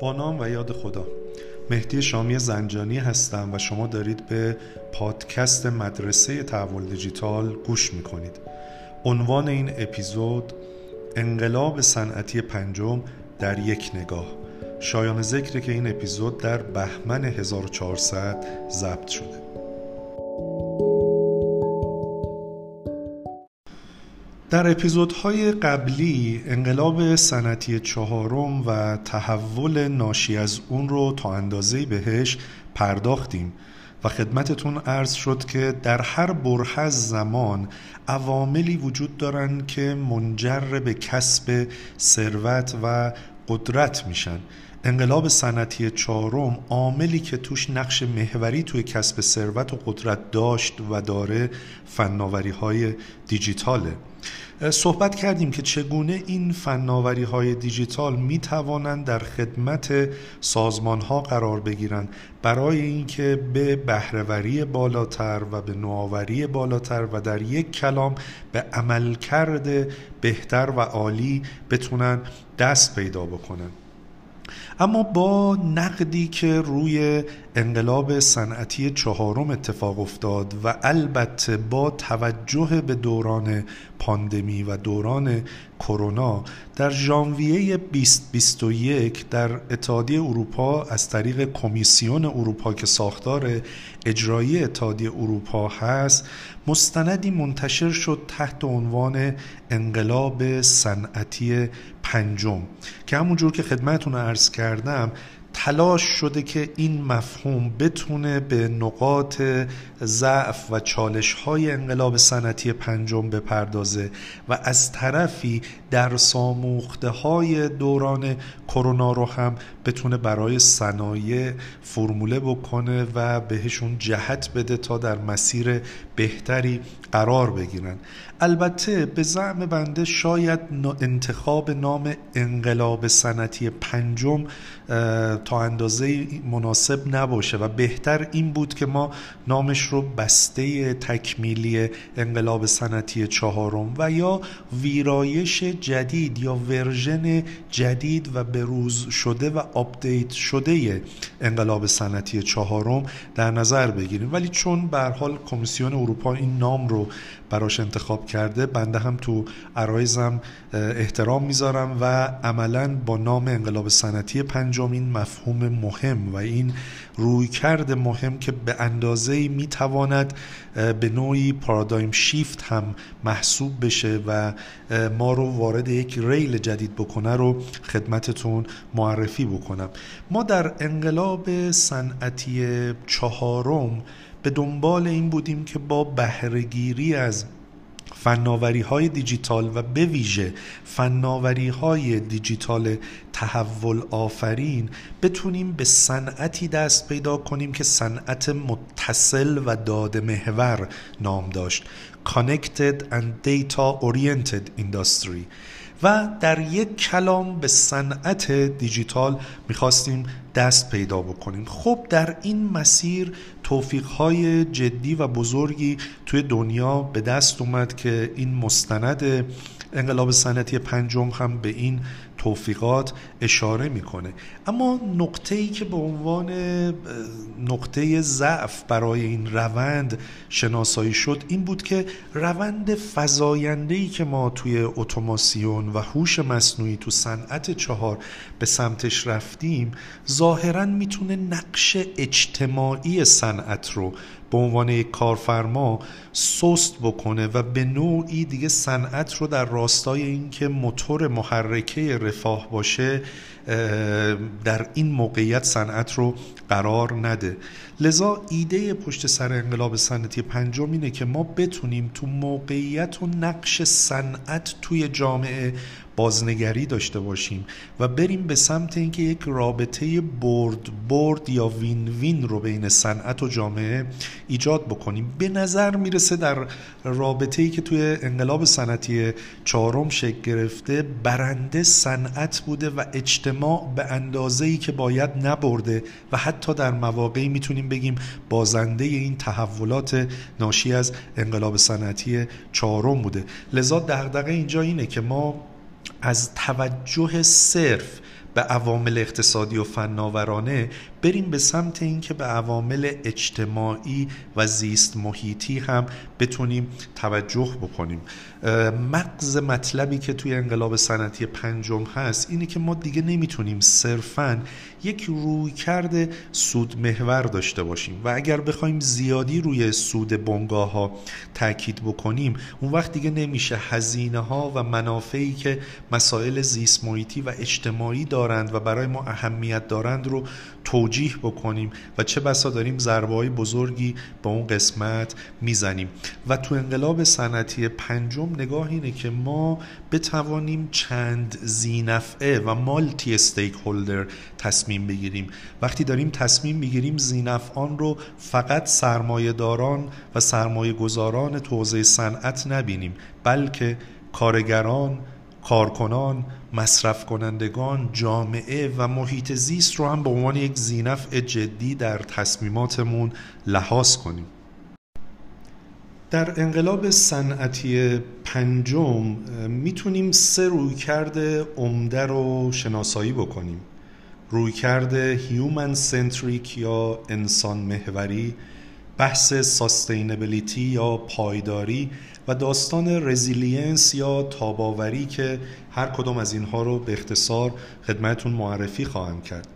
با نام و یاد خدا. مهدی شامی زنجانی هستم و شما دارید به پادکست مدرسه تحول دیجیتال گوش می‌کنید. عنوان این اپیزود انقلاب صنعتی پنجم در یک نگاه. شایان ذکر که این اپیزود در بهمن 1400 ضبط شده. در اپیزودهای قبلی انقلاب صنعتی چهارم و تحول ناشی از اون رو تا اندازه بهش پرداختیم و خدمتتون عرض شد که در هر بره زمان عواملی وجود دارن که منجر به کسب ثروت و قدرت میشن. انقلاب صنعتی چهارم عاملی که توش نقش محوری توی کسب ثروت و قدرت داشت و داره فناوری های دیجیتاله صحبت کردیم که چگونه این فناوری های دیجیتال می توانند در خدمت سازمان ها قرار بگیرند. برای اینکه به بهرهوری بالاتر و به نوآوری بالاتر و در یک کلام به عملکرد بهتر و عالی بتونن دست پیدا بکنن. اما با نقدی که روی انقلاب صنعتی چهارم اتفاق افتاد و البته با توجه به دوران پاندمی و دوران کرونا در ژانویه 2021 در اتحادیه اروپا از طریق کمیسیون اروپا که ساختار اجرایی اتحادیه اروپا هست مستندی منتشر شد تحت عنوان انقلاب صنعتی پنجم. که همونجور که خدمتون عرض کردم تلاش شده که این مفهوم بتونه به نقاط ضعف و چالش های انقلاب صنعتی پنجم بپردازه و از طرفی در ساموخته های دوران کرونا رو هم بتونه برای صنایع فرموله بکنه و بهشون جهت بده تا در مسیر بهتری قرار بگیرن. البته به زعم بنده شاید انتخاب نام انقلاب صنعتی پنجم تا اندازه مناسب نباشه و بهتر این بود که ما نامش رو بسته تکمیلی انقلاب صنعتی چهارم و یا ویرایش جدید یا ورژن جدید و بروز شده و آپدیت شده انقلاب صنعتی چهارم در نظر بگیریم. ولی چون به هر حال کمیسیون اروپا این نام رو براش انتخاب کرده بنده هم تو عرایزم احترام می‌ذارم و عملا با نام انقلاب صنعتی پنجم این مفهوم مهم و این رویکرد مهم که به اندازه می‌تواند به نوعی پارادایم شیفت هم محسوب بشه و ما رو وارد یک ریل جدید بکنه رو خدمتتون معرفی بکنم. ما در انقلاب صنعتی چهارم به دنبال این بودیم که با بهرهگیری از فناوری های دیجیتال و به ویژه فناوری های دیجیتال تحول آفرین بتونیم به صنعتی دست پیدا کنیم که صنعت متصل و داده محور نام داشت. Connected and Data Oriented Industry. و در یک کلام به صنعت دیجیتال می‌خواستیم دست پیدا بکنیم. خب در این مسیر توفیقهای جدی و بزرگی توی دنیا به دست اومد که این مستند انقلاب صنعتی پنجم هم به این توفیقات اشاره می‌کنه. اما نقطه ای که به عنوان نقطه ضعف برای این روند شناسایی شد این بود که روند فزاینده ای که ما توی اتوماسیون و هوش مصنوعی تو صنعت چهار به سمتش رفتیم ظاهرا می‌تونه نقش اجتماعی صنعت رو به عنوان یک کارفرما سست بکنه و به نوعی دیگه صنعت رو در راستای اینکه موتور محرکه رفاه باشه در این موقعیت صنعت رو قرار نده. لذا ایده پشت سر انقلاب صنعتی پنجم اینه که ما بتونیم تو موقعیت و نقش صنعت توی جامعه بازنگری داشته باشیم و بریم به سمت اینکه یک رابطه برد برد یا وین وین رو بین صنعت و جامعه ایجاد بکنیم. به نظر می‌رسه در رابطه ای که توی انقلاب صنعتی چهارم شکل گرفته برنده صنعت بوده و اجتماع به اندازه ای که باید نبرده و حتی در مواقعی می‌تونیم بگیم بازنده این تحولات ناشی از انقلاب صنعتی چهارم بوده. لذا دغدغه اینجا اینه که ما از توجه صرف به عوامل اقتصادی و فناورانه بریم به سمت اینکه به عوامل اجتماعی و زیست محیطی هم بتونیم توجه بکنیم. مغز مطلبی که توی انقلاب صنعتی پنجم هست اینه که ما دیگه نمی‌تونیم صرفا یک روی کرده سود محور داشته باشیم و اگر بخوایم زیادی روی سود بنگاه ها تاکید بکنیم اون وقت دیگه نمیشه هزینه ها و منافعی که مسائل زیست محیطی و اجتماعی دارند و برای ما اهمیت دارند رو توجیه بکنیم و چه بسا داریم ضربه های بزرگی به اون قسمت می‌زنیم. و تو انقلاب صنعتی پنجم نگاه اینه که ما بتوانیم چند زینفعه و مالتی استیک هولدر تصمیم بگیریم. وقتی داریم تصمیم می‌گیریم زینفعان رو فقط سرمایه داران و سرمایه گذاران توزیع صنعت نبینیم بلکه کارگران کارکنان مصرف کنندگان جامعه و محیط زیست رو هم به عنوان یک زینف جدی در تصمیماتمون لحاظ کنیم. در انقلاب صنعتی پنجم می‌تونیم سه رویکرد عمده رو شناسایی بکنیم. رویکرد human centric یا انسان محوری بحث sustainability یا پایداری و داستان resilience یا تاب‌آوری که هر کدام از اینها رو به اختصار خدمتتون معرفی خواهم کرد.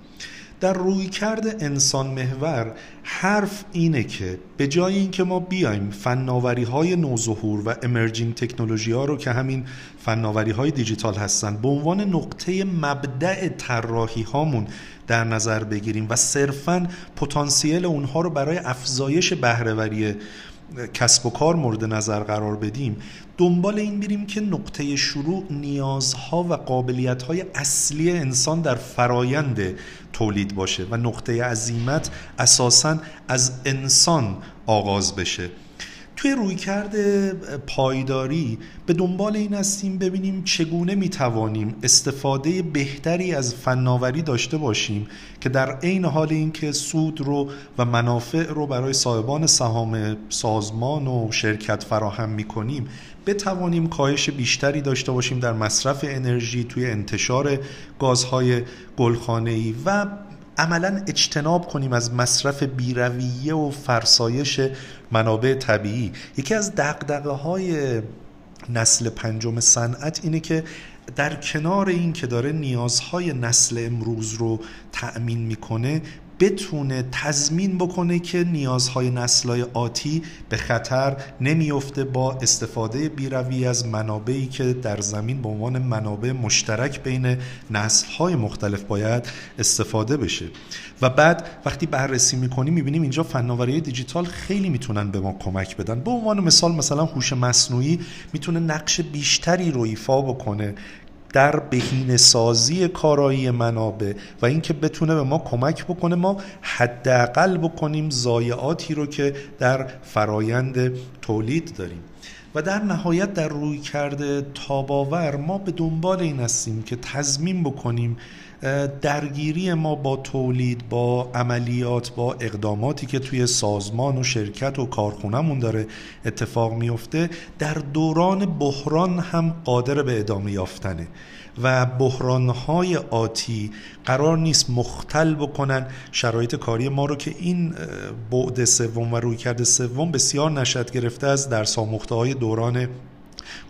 در روی کرد انسان محور حرف اینه که به جای اینکه ما بیایم فناوری های نوظهور و امرجینگ تکنولوژی ها رو که همین فناوری های دیجیتال هستند به عنوان نقطه مبدع طراحی هامون در نظر بگیریم و صرفا پتانسیل اونها رو برای افزایش بهرهوری کسب و کار مورد نظر قرار بدیم دنبال این بیریم که نقطه شروع نیازها و قابلیتهای اصلی انسان در فرایند تولید باشه و نقطه عظیمت اساسا از انسان آغاز بشه. توی رویکرد پایداری به دنبال این هستیم ببینیم چگونه می‌توانیم استفاده بهتری از فناوری داشته باشیم که در عین حال اینکه سود رو و منافع رو برای صاحبان سهام سازمان و شرکت فراهم می‌کنیم بتوانیم کاهش بیشتری داشته باشیم در مصرف انرژی توی انتشار گازهای گلخانه‌ای و عملا اجتناب کنیم از مصرف بیرویه و فرسایش منابع طبیعی. یکی از دقدقه های نسل پنجم صنعت اینه که در کنار این که داره نیازهای نسل امروز رو تأمین می‌کنه بتونه تضمین بکنه که نیازهای نسلهای آتی به خطر نمیفته با استفاده بیروی از منابعی که در زمین به عنوان منابع مشترک بین نسلهای مختلف باید استفاده بشه. و بعد وقتی بررسی می‌کنیم می‌بینیم اینجا فناوری دیجیتال خیلی می‌تونن به ما کمک بدن. به عنوان مثال مثلا هوش مصنوعی می‌تونه نقش بیشتری رو ایفا بکنه در بهینه سازی کارایی منابع و اینکه بتونه به ما کمک بکنه ما حداقل بکنیم ضایعاتی رو که در فرایند تولید داریم. و در نهایت در روی کرده تاباور ما به دنبال این هستیم که تضمین بکنیم درگیری ما با تولید با عملیات با اقداماتی که توی سازمان و شرکت و کارخونهمون داره اتفاق میفته در دوران بحران هم قادر به ادامه یافتنه. و بحرانهای آتی قرار نیست مختل بکنن. شرایط کاری ما رو که این بعد سوم و رویکرد سوم بسیار نشد گرفته از در ساموخته های دوران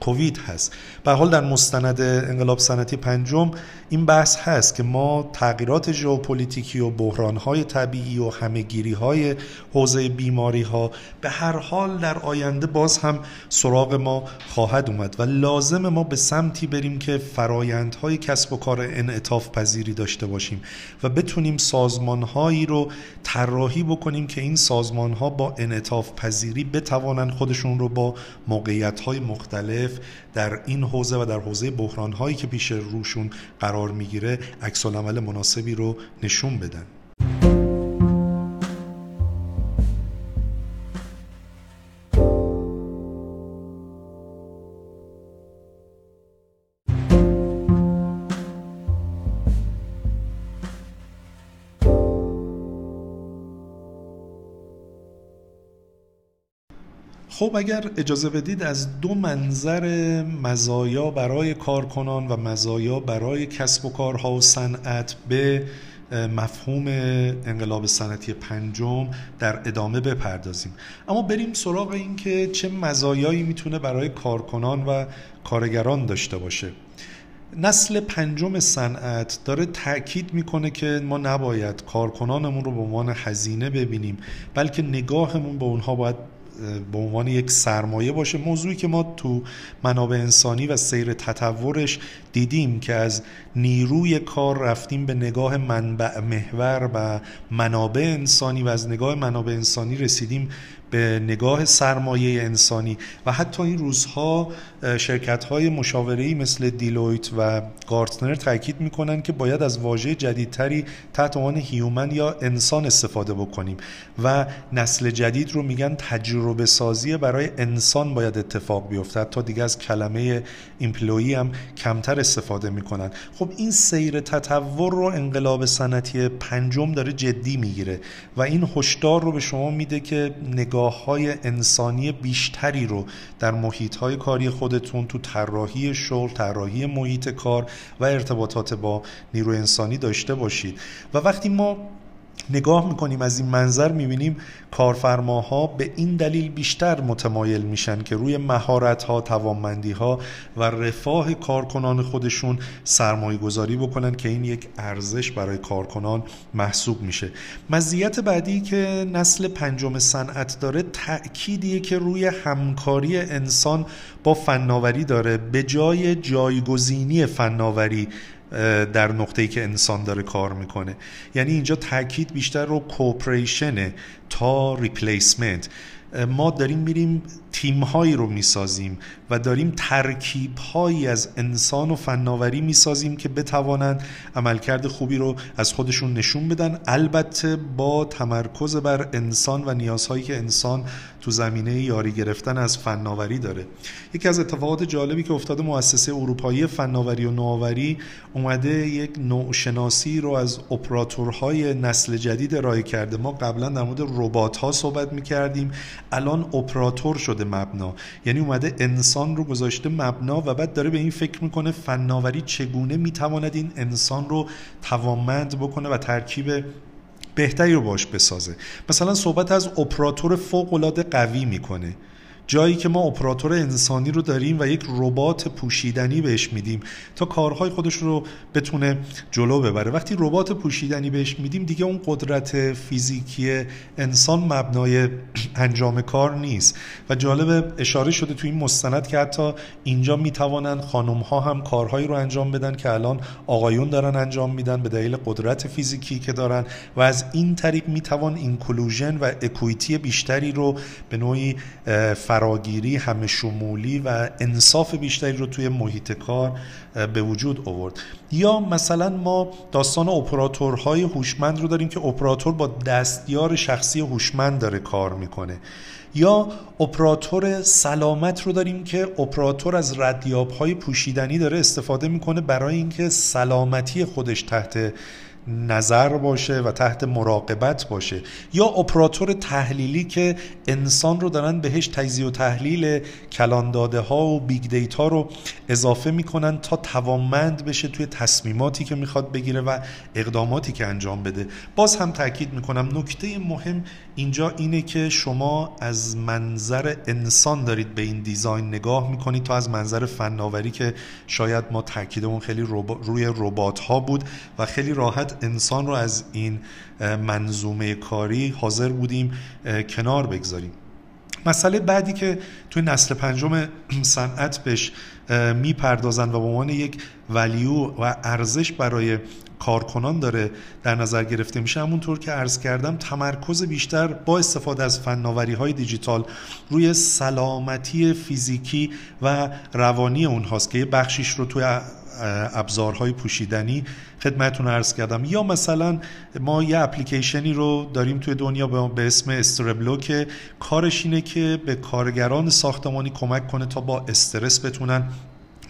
کووید هست. به حال در مستند انقلاب صنعتی پنجم این بحث هست که ما تغییرات ژئوپلیتیکی و بحرانهای طبیعی و همهگیریهای حوزه بیماری ها به هر حال در آینده باز هم سراغ ما خواهد اومد و لازم ما به سمتی بریم که فرایندهای کسب و کار انعطاف پذیری داشته باشیم و بتونیم سازمانهایی رو طراحی بکنیم که این سازمانها با انعطاف پذیری بتوانند خودشون رو با موقعیت مختلف در این حوزه و در حوزه بحران هایی که پیش روشون قرار می‌گیره عکس مناسبی رو نشون بدن. خب اگر اجازه بدید از دو منظر مزایا برای کارکنان و مزایا برای کسب و کارها و صنعت به مفهوم انقلاب صنعتی پنجم در ادامه بپردازیم. اما بریم سراغ این که چه مزایایی می‌تونه برای کارکنان و کارگران داشته باشه. نسل پنجم صنعت داره تاکید می‌کنه که ما نباید کارکنانمون رو به عنوان هزینه ببینیم بلکه نگاهمون به اونها باید به عنوان یک سرمایه باشه. موضوعی که ما تو منابع انسانی و سیر تطورش دیدیم که از نیروی کار رفتیم به نگاه منبع محور و منابع انسانی و از نگاه منابع انسانی رسیدیم به نگاه سرمایه انسانی. و حتی این روزها شرکت های مشاوره‌ای مثل دیلویت و گارتنر تاکید می‌کنن که باید از واژه جدیدتری تحت عنوان human یا انسان استفاده بکنیم. و نسل جدید رو میگن تجربه. سازی برای انسان باید اتفاق بیفته. تا دیگه از کلمه employee هم کمتر استفاده می‌کنن. خب این سیر تطور رو انقلاب صنعتی پنجم داره جدی می‌گیره و این هشدار رو به شما میده که نگاه های انسانی بیشتری رو در محیط های کاری خودتون تو طراحی شغل طراحی محیط کار و ارتباطات با نیروی انسانی داشته باشید. و وقتی ما نگاه می‌کنیم از این منظر می‌بینیم کارفرماها به این دلیل بیشتر متمایل میشن که روی مهارت ها توانمندی ها و رفاه کارکنان خودشون سرمایه گذاری بکنن که این یک ارزش برای کارکنان محسوب میشه. مزیت بعدی که نسل پنجم صنعت داره تأکیدیه که روی همکاری انسان با فناوری داره. به جای جایگزینی فناوری در نقطه‌ای که انسان داره کار می‌کنه. یعنی اینجا تاکید بیشتر رو کوپریشنه تا ریپلیسمنت ما داریم میریم تیم هایی رو می‌سازیم. و داریم ترکیب هایی از انسان و فناوری می‌سازیم که بتوانند عملکرد خوبی رو از خودشون نشون بدن. البته با تمرکز بر انسان و نیازهایی که انسان تو زمینه یاری گرفتن از فناوری داره. یکی از اتفاقات جالبی که افتاده مؤسسه اروپایی فناوری و نوآوری اومده یک نوع شناسی رو از اپراتورهای نسل جدید ارائه کرده. ما قبلا در مورد ربات ها صحبت می‌کردیم. الان اپراتور شده مبنا. یعنی اومده انسان رو گذاشته مبنا و بعد داره به این فکر می‌کنه فناوری چگونه می‌تواند این انسان رو توانمند بکنه و ترکیب بهتری رو باش بسازه. مثلا صحبت از اپراتور فوق العاده قوی می‌کنه. جایی که ما اپراتور انسانی رو داریم و یک ربات پوشیدنی بهش میدیم تا کارهای خودش رو بتونه جلو ببره. وقتی ربات پوشیدنی بهش میدیم دیگه اون قدرت فیزیکی انسان مبنای انجام کار نیست. و جالب اشاره شده تو این مستند که حتی اینجا می‌توانند خانم ها هم کارهایی رو انجام بدن که الان آقایون دارن انجام میدن به دلیل قدرت فیزیکی که دارن. و از این طریق می‌توان اینکلوژن و اکویتی بیشتری رو به نوعی فراگیری همه شمولی و انصاف بیشتری رو توی محیط کار به وجود آورد. یا مثلا ما داستان اپراتورهای هوشمند رو داریم که اپراتور با دستیار شخصی هوشمند داره کار می‌کنه. یا اپراتور سلامت رو داریم که اپراتور از ردیاب های پوشیدنی داره استفاده می‌کنه برای اینکه سلامتی خودش تحت نظر باشه و تحت مراقبت باشه. یا اپراتور تحلیلی که انسان رو دارن بهش تجزیه و تحلیل کلان داده ها و big data رو اضافه می‌کنن تا توانمند بشه توی تصمیماتی که می‌خواد بگیره و اقداماتی که انجام بده. باز هم تاکید می‌کنم نکته مهم اینجا اینه که شما از منظر انسان دارید به این design نگاه می‌کنید تا از منظر فناوری که شاید ما تاکیدمون خیلی روی ربات ها بود و خیلی راحت انسان رو از این منظومه کاری حاضر بودیم کنار بگذاریم. مسئله بعدی که توی نسل پنجم صنعت بهش می‌پردازن و به عنوان یک ولیو و ارزش برای کارکنان داره در نظر گرفته میشه همونطور که عرض کردم تمرکز بیشتر با استفاده از فناوری های دیجیتال روی سلامتی فیزیکی و روانی اونهاست که یه بخشیش رو توی ابزارهای پوشیدنی خدمتون عرض کردم. یا مثلا ما یه اپلیکیشنی رو داریم توی دنیا به اسم استربلو که کارش اینه که به کارگران ساختمانی کمک کنه تا با استرس بتونن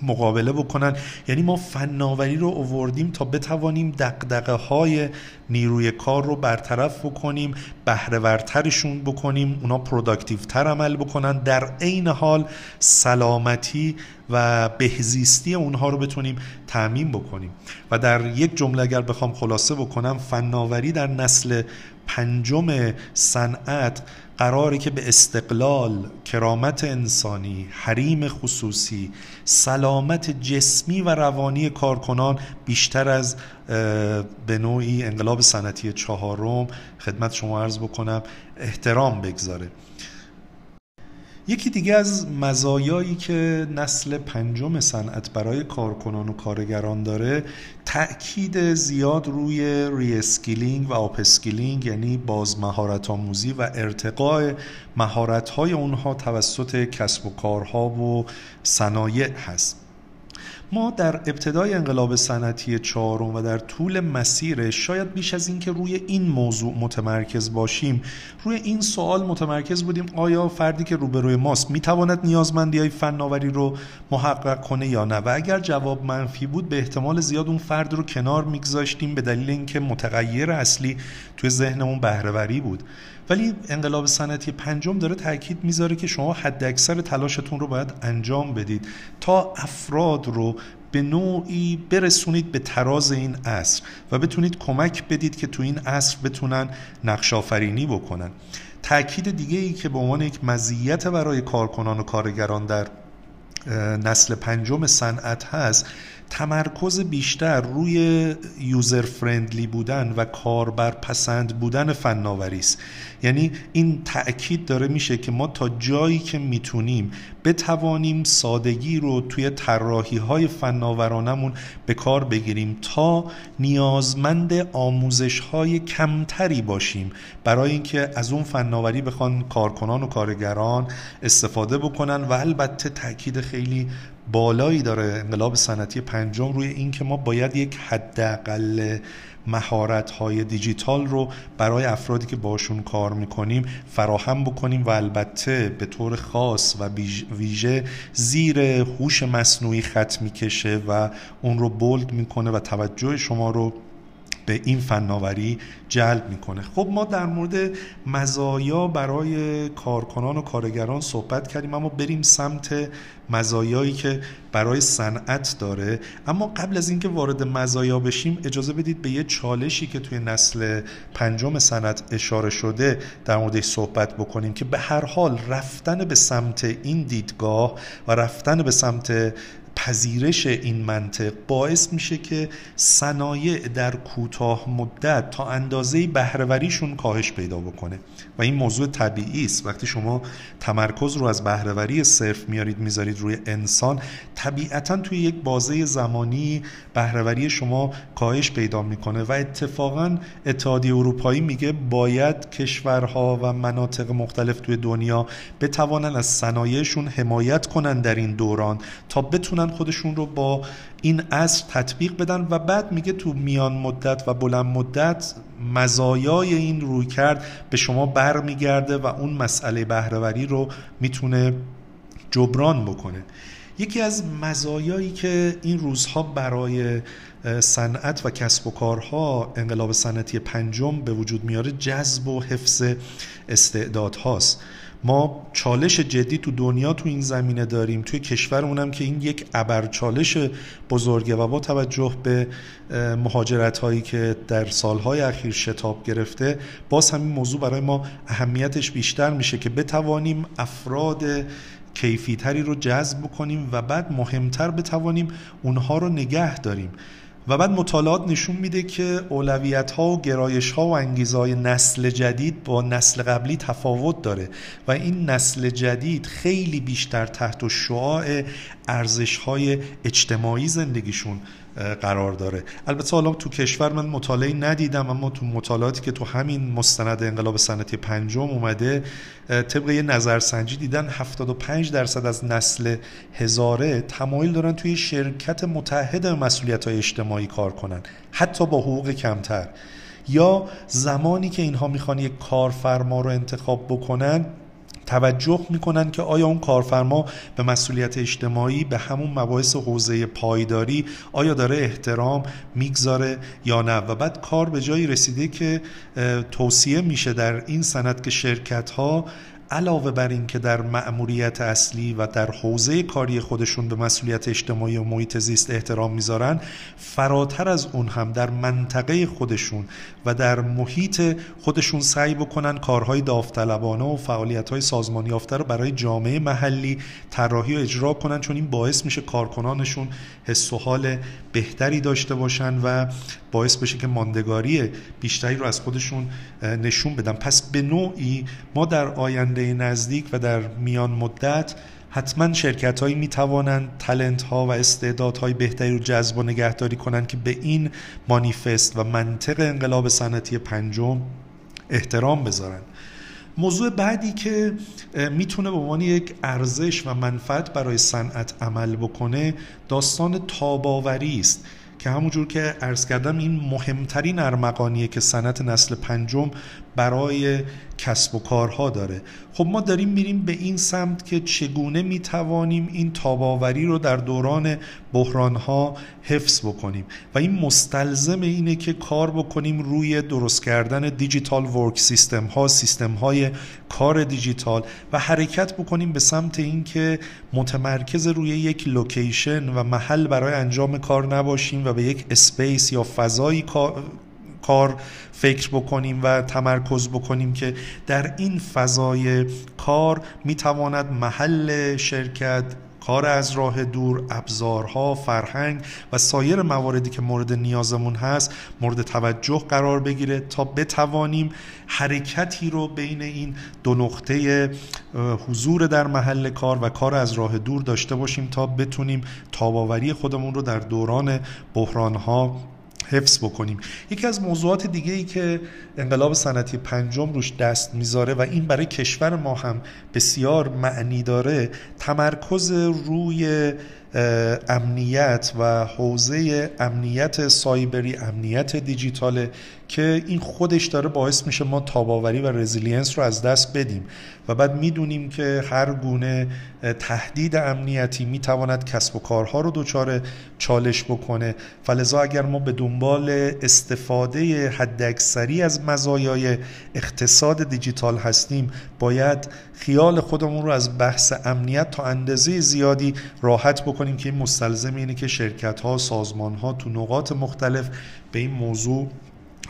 مقابله بکنن. یعنی ما فناوری رو اووردیم تا بتوانیم دقدقه های نیروی کار رو برطرف بکنیم بهره‌ورترشون بکنیم اونا productive تر عمل بکنن در عین حال سلامتی و بهزیستی اونها رو بتونیم تأمین بکنیم. و در یک جمله اگر بخوام خلاصه بکنم فناوری در نسل پنجم صنعت قراره که به استقلال کرامت انسانی حریم خصوصی سلامت جسمی و روانی کارکنان بیشتر از به نوعی انقلاب صنعتی چهارم خدمت شما عرض بکنم احترام بگذاره. یکی دیگه از مزایایی که نسل پنجم صنعت برای کارکنان و کارگران داره تأکید زیاد روی reskilling و upskilling یعنی باز مهارت آموزی و ارتقاء مهارت های اونها توسط کسب و کارها و صنایع هست. ما در ابتدای انقلاب صنعتی چهارم و در طول مسیر شاید بیش از اینکه روی این موضوع متمرکز باشیم روی این سوال متمرکز بودیم آیا فردی که روبروی ماست می‌تواند نیازمندی های فناوری رو محقق کنه یا نه؟ و اگر جواب منفی بود به احتمال زیاد اون فرد رو کنار میگذاشتیم به دلیل اینکه متغیر اصلی توی ذهنمون بهرهوری بود. ولی انقلاب صنعتی پنجم داره تاکید می‌ذاره که شما حد اکثر تلاشتون رو باید انجام بدید تا افراد رو به نوعی برسونید به تراز این عصر و بتونید کمک بدید که تو این عصر بتونن نقش آفرینی بکنن. تاکید دیگه ای که به عنوان یک مزیت برای کارکنان و کارگران در نسل پنجم صنعت هست تمرکز بیشتر روی یوزر فرندلی بودن و کاربر پسند بودن فناوری است. یعنی این تاکید داره میشه که ما تا جایی که می‌تونیم بتوانیم سادگی رو توی طراحی های فناورانمون به کار بگیریم تا نیازمند آموزش های کمتری باشیم. برای اینکه از اون فناوری بخوان کارکنان و کارگران استفاده بکنن و البته تاکید خیلی بالایی داره انقلاب صنعتی پنجم روی اینکه ما باید یک حداقل مهارت های دیجیتال رو برای افرادی که باشون کار می‌کنیم فراهم بکنیم و البته به طور خاص و ویژه زیر هوش مصنوعی خط می‌کشه و اون رو بولد می‌کنه و توجه شما رو به این فناوری جلب می‌کنه. خب ما در مورد مزایا برای کارکنان و کارگران صحبت کردیم اما بریم سمت مزایایی که برای صنعت داره. اما قبل از اینکه وارد مزایا بشیم اجازه بدید به یه چالشی که توی نسل پنجم صنعت اشاره شده در موردش صحبت بکنیم که به هر حال رفتن به سمت این دیدگاه و رفتن به سمت پذیرش این منطق باعث میشه که صنایع در کوتاه مدت تا اندازه بهرهوریشون کاهش پیدا بکنه. و این موضوع طبیعی است. وقتی شما تمرکز رو از بهرهوری صرف میارید می‌ذارید روی انسان طبیعتا توی یک بازه زمانی بهرهوری شما کاهش پیدا می‌کنه. و اتفاقا اتحادیه اروپایی میگه باید کشورها و مناطق مختلف توی دنیا بتوانن از صنایعشون حمایت کنن در این دوران تا بتونن خودشون رو با این اصر تطبیق بدن و بعد میگه تو میان مدت و بلند مدت مزایای این روی کرد به شما برمیگرده و اون مسئله بهرهوری رو می‌تونه جبران بکنه. یکی از مزایایی که این روزها برای صنعت و کسب و کارها انقلاب صنعتی پنجم به وجود میاره جذب و حفظ استعدادهاست. ما چالش جدی تو دنیا تو این زمینه داریم توی کشورمونم که این یک ابر چالش بزرگه و با توجه به مهاجرت هایی که در سالهای اخیر شتاب گرفته باز همین موضوع برای ما اهمیتش بیشتر میشه که بتوانیم افراد کیفیتری رو جذب کنیم و بعد مهمتر بتوانیم اونها رو نگه داریم. و بعد مطالعات نشون میده که اولویت ها و گرایش ها و انگیزه های نسل جدید با نسل قبلی تفاوت داره و این نسل جدید خیلی بیشتر تحت شعاع ارزش های اجتماعی زندگیشون قرار داره. البته حالا تو کشور من مطالعه ندیدم اما تو مطالعاتی که تو همین مستند انقلاب صنعتی پنجم اومده طبق یه نظرسنجی دیدن 75 درصد از نسل هزاره تمایل دارن توی شرکت متحد مسئولیت های اجتماعی کار کنن حتی با حقوق کمتر. یا زمانی که اینها می‌خوان یک کارفرما رو انتخاب بکنن توجه می‌کنن که آیا اون کارفرما به مسئولیت اجتماعی به همون مباحث حوزه پایداری آیا داره احترام می‌گذاره یا نه؟ و بعد کار به جایی رسیده که توصیه میشه در این سند که شرکت ها علاوه بر این که در مأموریت اصلی و در حوزه کاری خودشون به مسئولیت اجتماعی و محیط زیست احترام می‌ذارن فراتر از اون هم در منطقه خودشون و در محیط خودشون سعی بکنن کارهای داوطلبانه و فعالیت‌های سازمانی یافته رو برای جامعه محلی طراحی و اجرا کنن چون این باعث میشه کارکنانشون حس و حال بهتری داشته باشن و باعث بشه که ماندگاری بیشتری رو از خودشون نشون بدن. پس به نوعی ما در آینده نزدیک و در میان مدت حتما شرکت هایی می توانند تلنت ها و استعدادهای بهتری رو جذب و نگهداری کنند که به این مانیفست و منطق انقلاب صنعتی پنجم احترام بذارن موضوع بعدی که می‌تونه به عنوان یک ارزش و منفعت برای صنعت عمل بکنه داستان تاباوری است که همونجور که عرض کردم این مهمترین ارمغانیه که صنعت نسل پنجم برای کسب و کارها داره. خب ما داریم میریم به این سمت که چگونه می‌توانیم این تاباوری رو در دوران بحرانها حفظ بکنیم. و این مستلزم اینه که کار بکنیم روی درست کردن دیجیتال ورک سیستم ها سیستم های کار دیجیتال و حرکت بکنیم به سمت اینکه متمرکز روی یک location و محل برای انجام کار نباشیم و به یک space یا فضایی کار فکر بکنیم و تمرکز بکنیم که در این فضای کار می‌تواند محل شرکت کار از راه دور ابزارها فرهنگ و سایر مواردی که مورد نیازمون هست مورد توجه قرار بگیره تا بتوانیم حرکتی رو بین این دو نقطه حضور در محل کار و کار از راه دور داشته باشیم تا بتونیم تاباوری خودمون رو در دوران بحرانها حفظ بکنیم. یکی از موضوعات دیگه ای که انقلاب صنعتی پنجم روش دست می‌ذاره و این برای کشور ما هم بسیار معنی داره تمرکز روی امنیت و حوزه امنیت سایبری امنیت دیجیتاله که این خودش داره باعث میشه ما تاب‌آوری و resilience رو از دست بدیم و بعد می‌دونیم که هر گونه تهدید امنیتی می‌تواند کسب و کارها رو دچار چالش بکنه. فلذا اگر ما به دنبال استفاده حداکثری از مزایای اقتصاد دیجیتال هستیم باید خیال خودمون رو از بحث امنیت تا اندازه زیادی راحت بکنیم که این مستلزم اینه که شرکت ها سازمان ها تو نقاط مختلف به این موضوع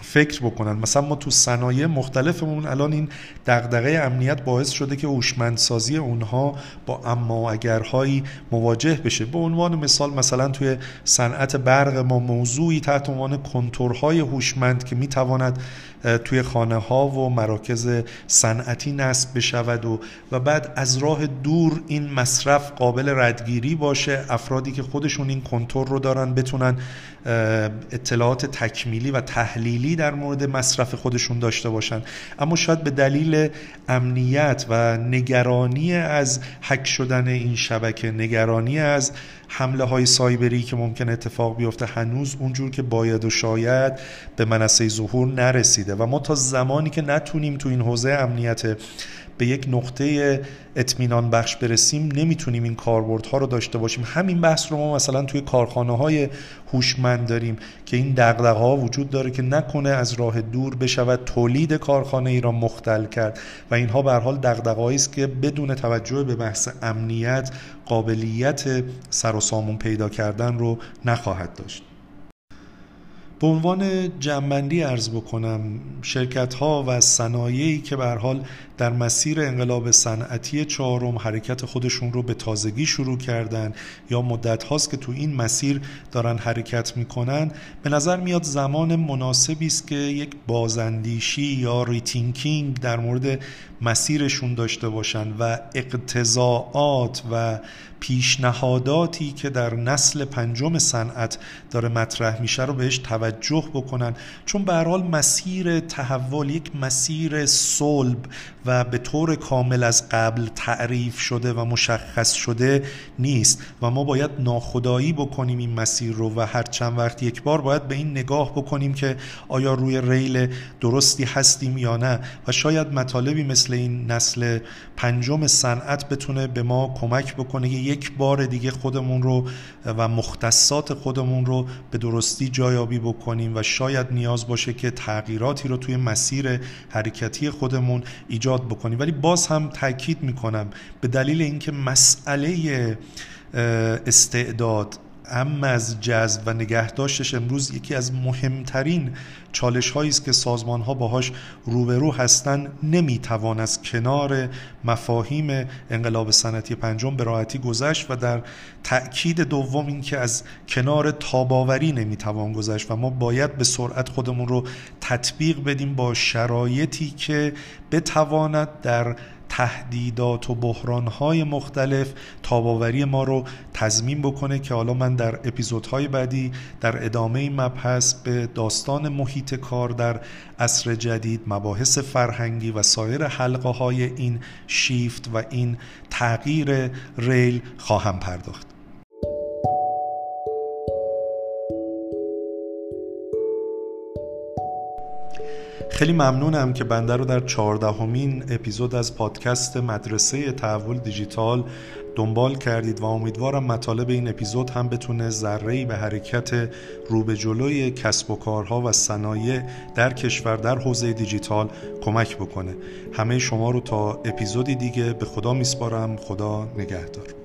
فکر بکنن. مثلا ما تو صنایع مختلفمون الان این دغدغه امنیت باعث شده که هوشمندسازی اونها با اما اگرهایی مواجه بشه. به عنوان مثال مثلا توی صنعت برق ما موضوعی تحت عنوان کنتورهای هوشمند که می‌تواند توی خانه ها و مراکز صنعتی نصب بشود و و بعد از راه دور این مصرف قابل ردگیری باشه افرادی که خودشون این کنتور رو دارن بتونن اطلاعات تکمیلی و تحلیلی در مورد مصرف خودشون داشته باشن. اما شاید به دلیل امنیت و نگرانی از حک شدن این شبکه نگرانی از حمله های سایبری که ممکن اتفاق بیفته هنوز اونجور که باید و شاید به منصه ظهور نرسیده و ما تا زمانی که نتونیم تو این حوزه امنیت به یک نقطه اطمینان بخش برسیم نمی‌تونیم این کاربردها رو داشته باشیم. همین بحث رو ما مثلا توی کارخانه های هوشمند داریم که این دغدغه ها وجود داره که نکنه از راه دور بشود تولید کارخانه ای را مختل کرد. و اینها به حال دغدغه است که بدون توجه به بحث امنیت قابلیت سر و سامون پیدا کردن رو نخواهد داشت. به عنوان جنبندی ارز بکنم شرکت ها و صنایعی که به حال در مسیر انقلاب صنعتی چهارم حرکت خودشون رو به تازگی شروع کردن یا مدت هاست که تو این مسیر دارن حرکت می‌کنن به نظر میاد زمان مناسبی است که یک بازندیشی یا rethinking در مورد مسیرشون داشته باشن و اقتضائات و پیشنهاداتی که در نسل پنجم صنعت داره مطرح میشه رو بهش توجه بکنن. چون به هر حال مسیر تحول یک مسیر صلب و به طور کامل از قبل تعریف شده و مشخص شده نیست و ما باید ناخدایی بکنیم این مسیر رو و هر چند وقت یک بار باید به این نگاه بکنیم که آیا روی ریل درستی هستیم یا نه. و شاید مطالبی مثل این نسل پنجم صنعت بتونه به ما کمک بکنه. که یک بار دیگه خودمون رو و مختصات خودمون رو به درستی جایابی بکنیم و شاید نیاز باشه که تغییراتی رو توی مسیر حرکتی خودمون ایجاد بکنیم. ولی باز هم تاکید می‌کنم به دلیل اینکه مسئله استعداد ام از جذب و نگهداشتش امروز یکی از مهمترین چالش هایی است که سازمان ها باهاش روبرو هستن نمی‌توان از کنار مفاهیم انقلاب صنعتی پنجم به راحتی گذشت و در تأکید دوم اینکه از کنار تاباوری نمی‌توان گذشت و ما باید به سرعت خودمون رو تطبیق بدیم با شرایطی که بتواند در تهدیدات و بحرانهای مختلف تاباوری ما رو تضمین بکنه که حالا من در اپیزودهای بعدی در ادامه این مبحث به داستان محیط کار در عصر جدید مباحث فرهنگی و سایر حلقه های این شیفت و این تغییر ریل خواهم پرداخت. خیلی ممنونم که بنده رو در چهاردهمین اپیزود از پادکست مدرسه تحول دیجیتال دنبال کردید و امیدوارم مطالب این اپیزود هم بتونه ذره‌ای به حرکت رو به جلوی کسب و کارها و صنایع در کشور در حوزه دیجیتال کمک بکنه. همه شما رو تا اپیزودی دیگه به خدا میسپارم. خدا نگهدار.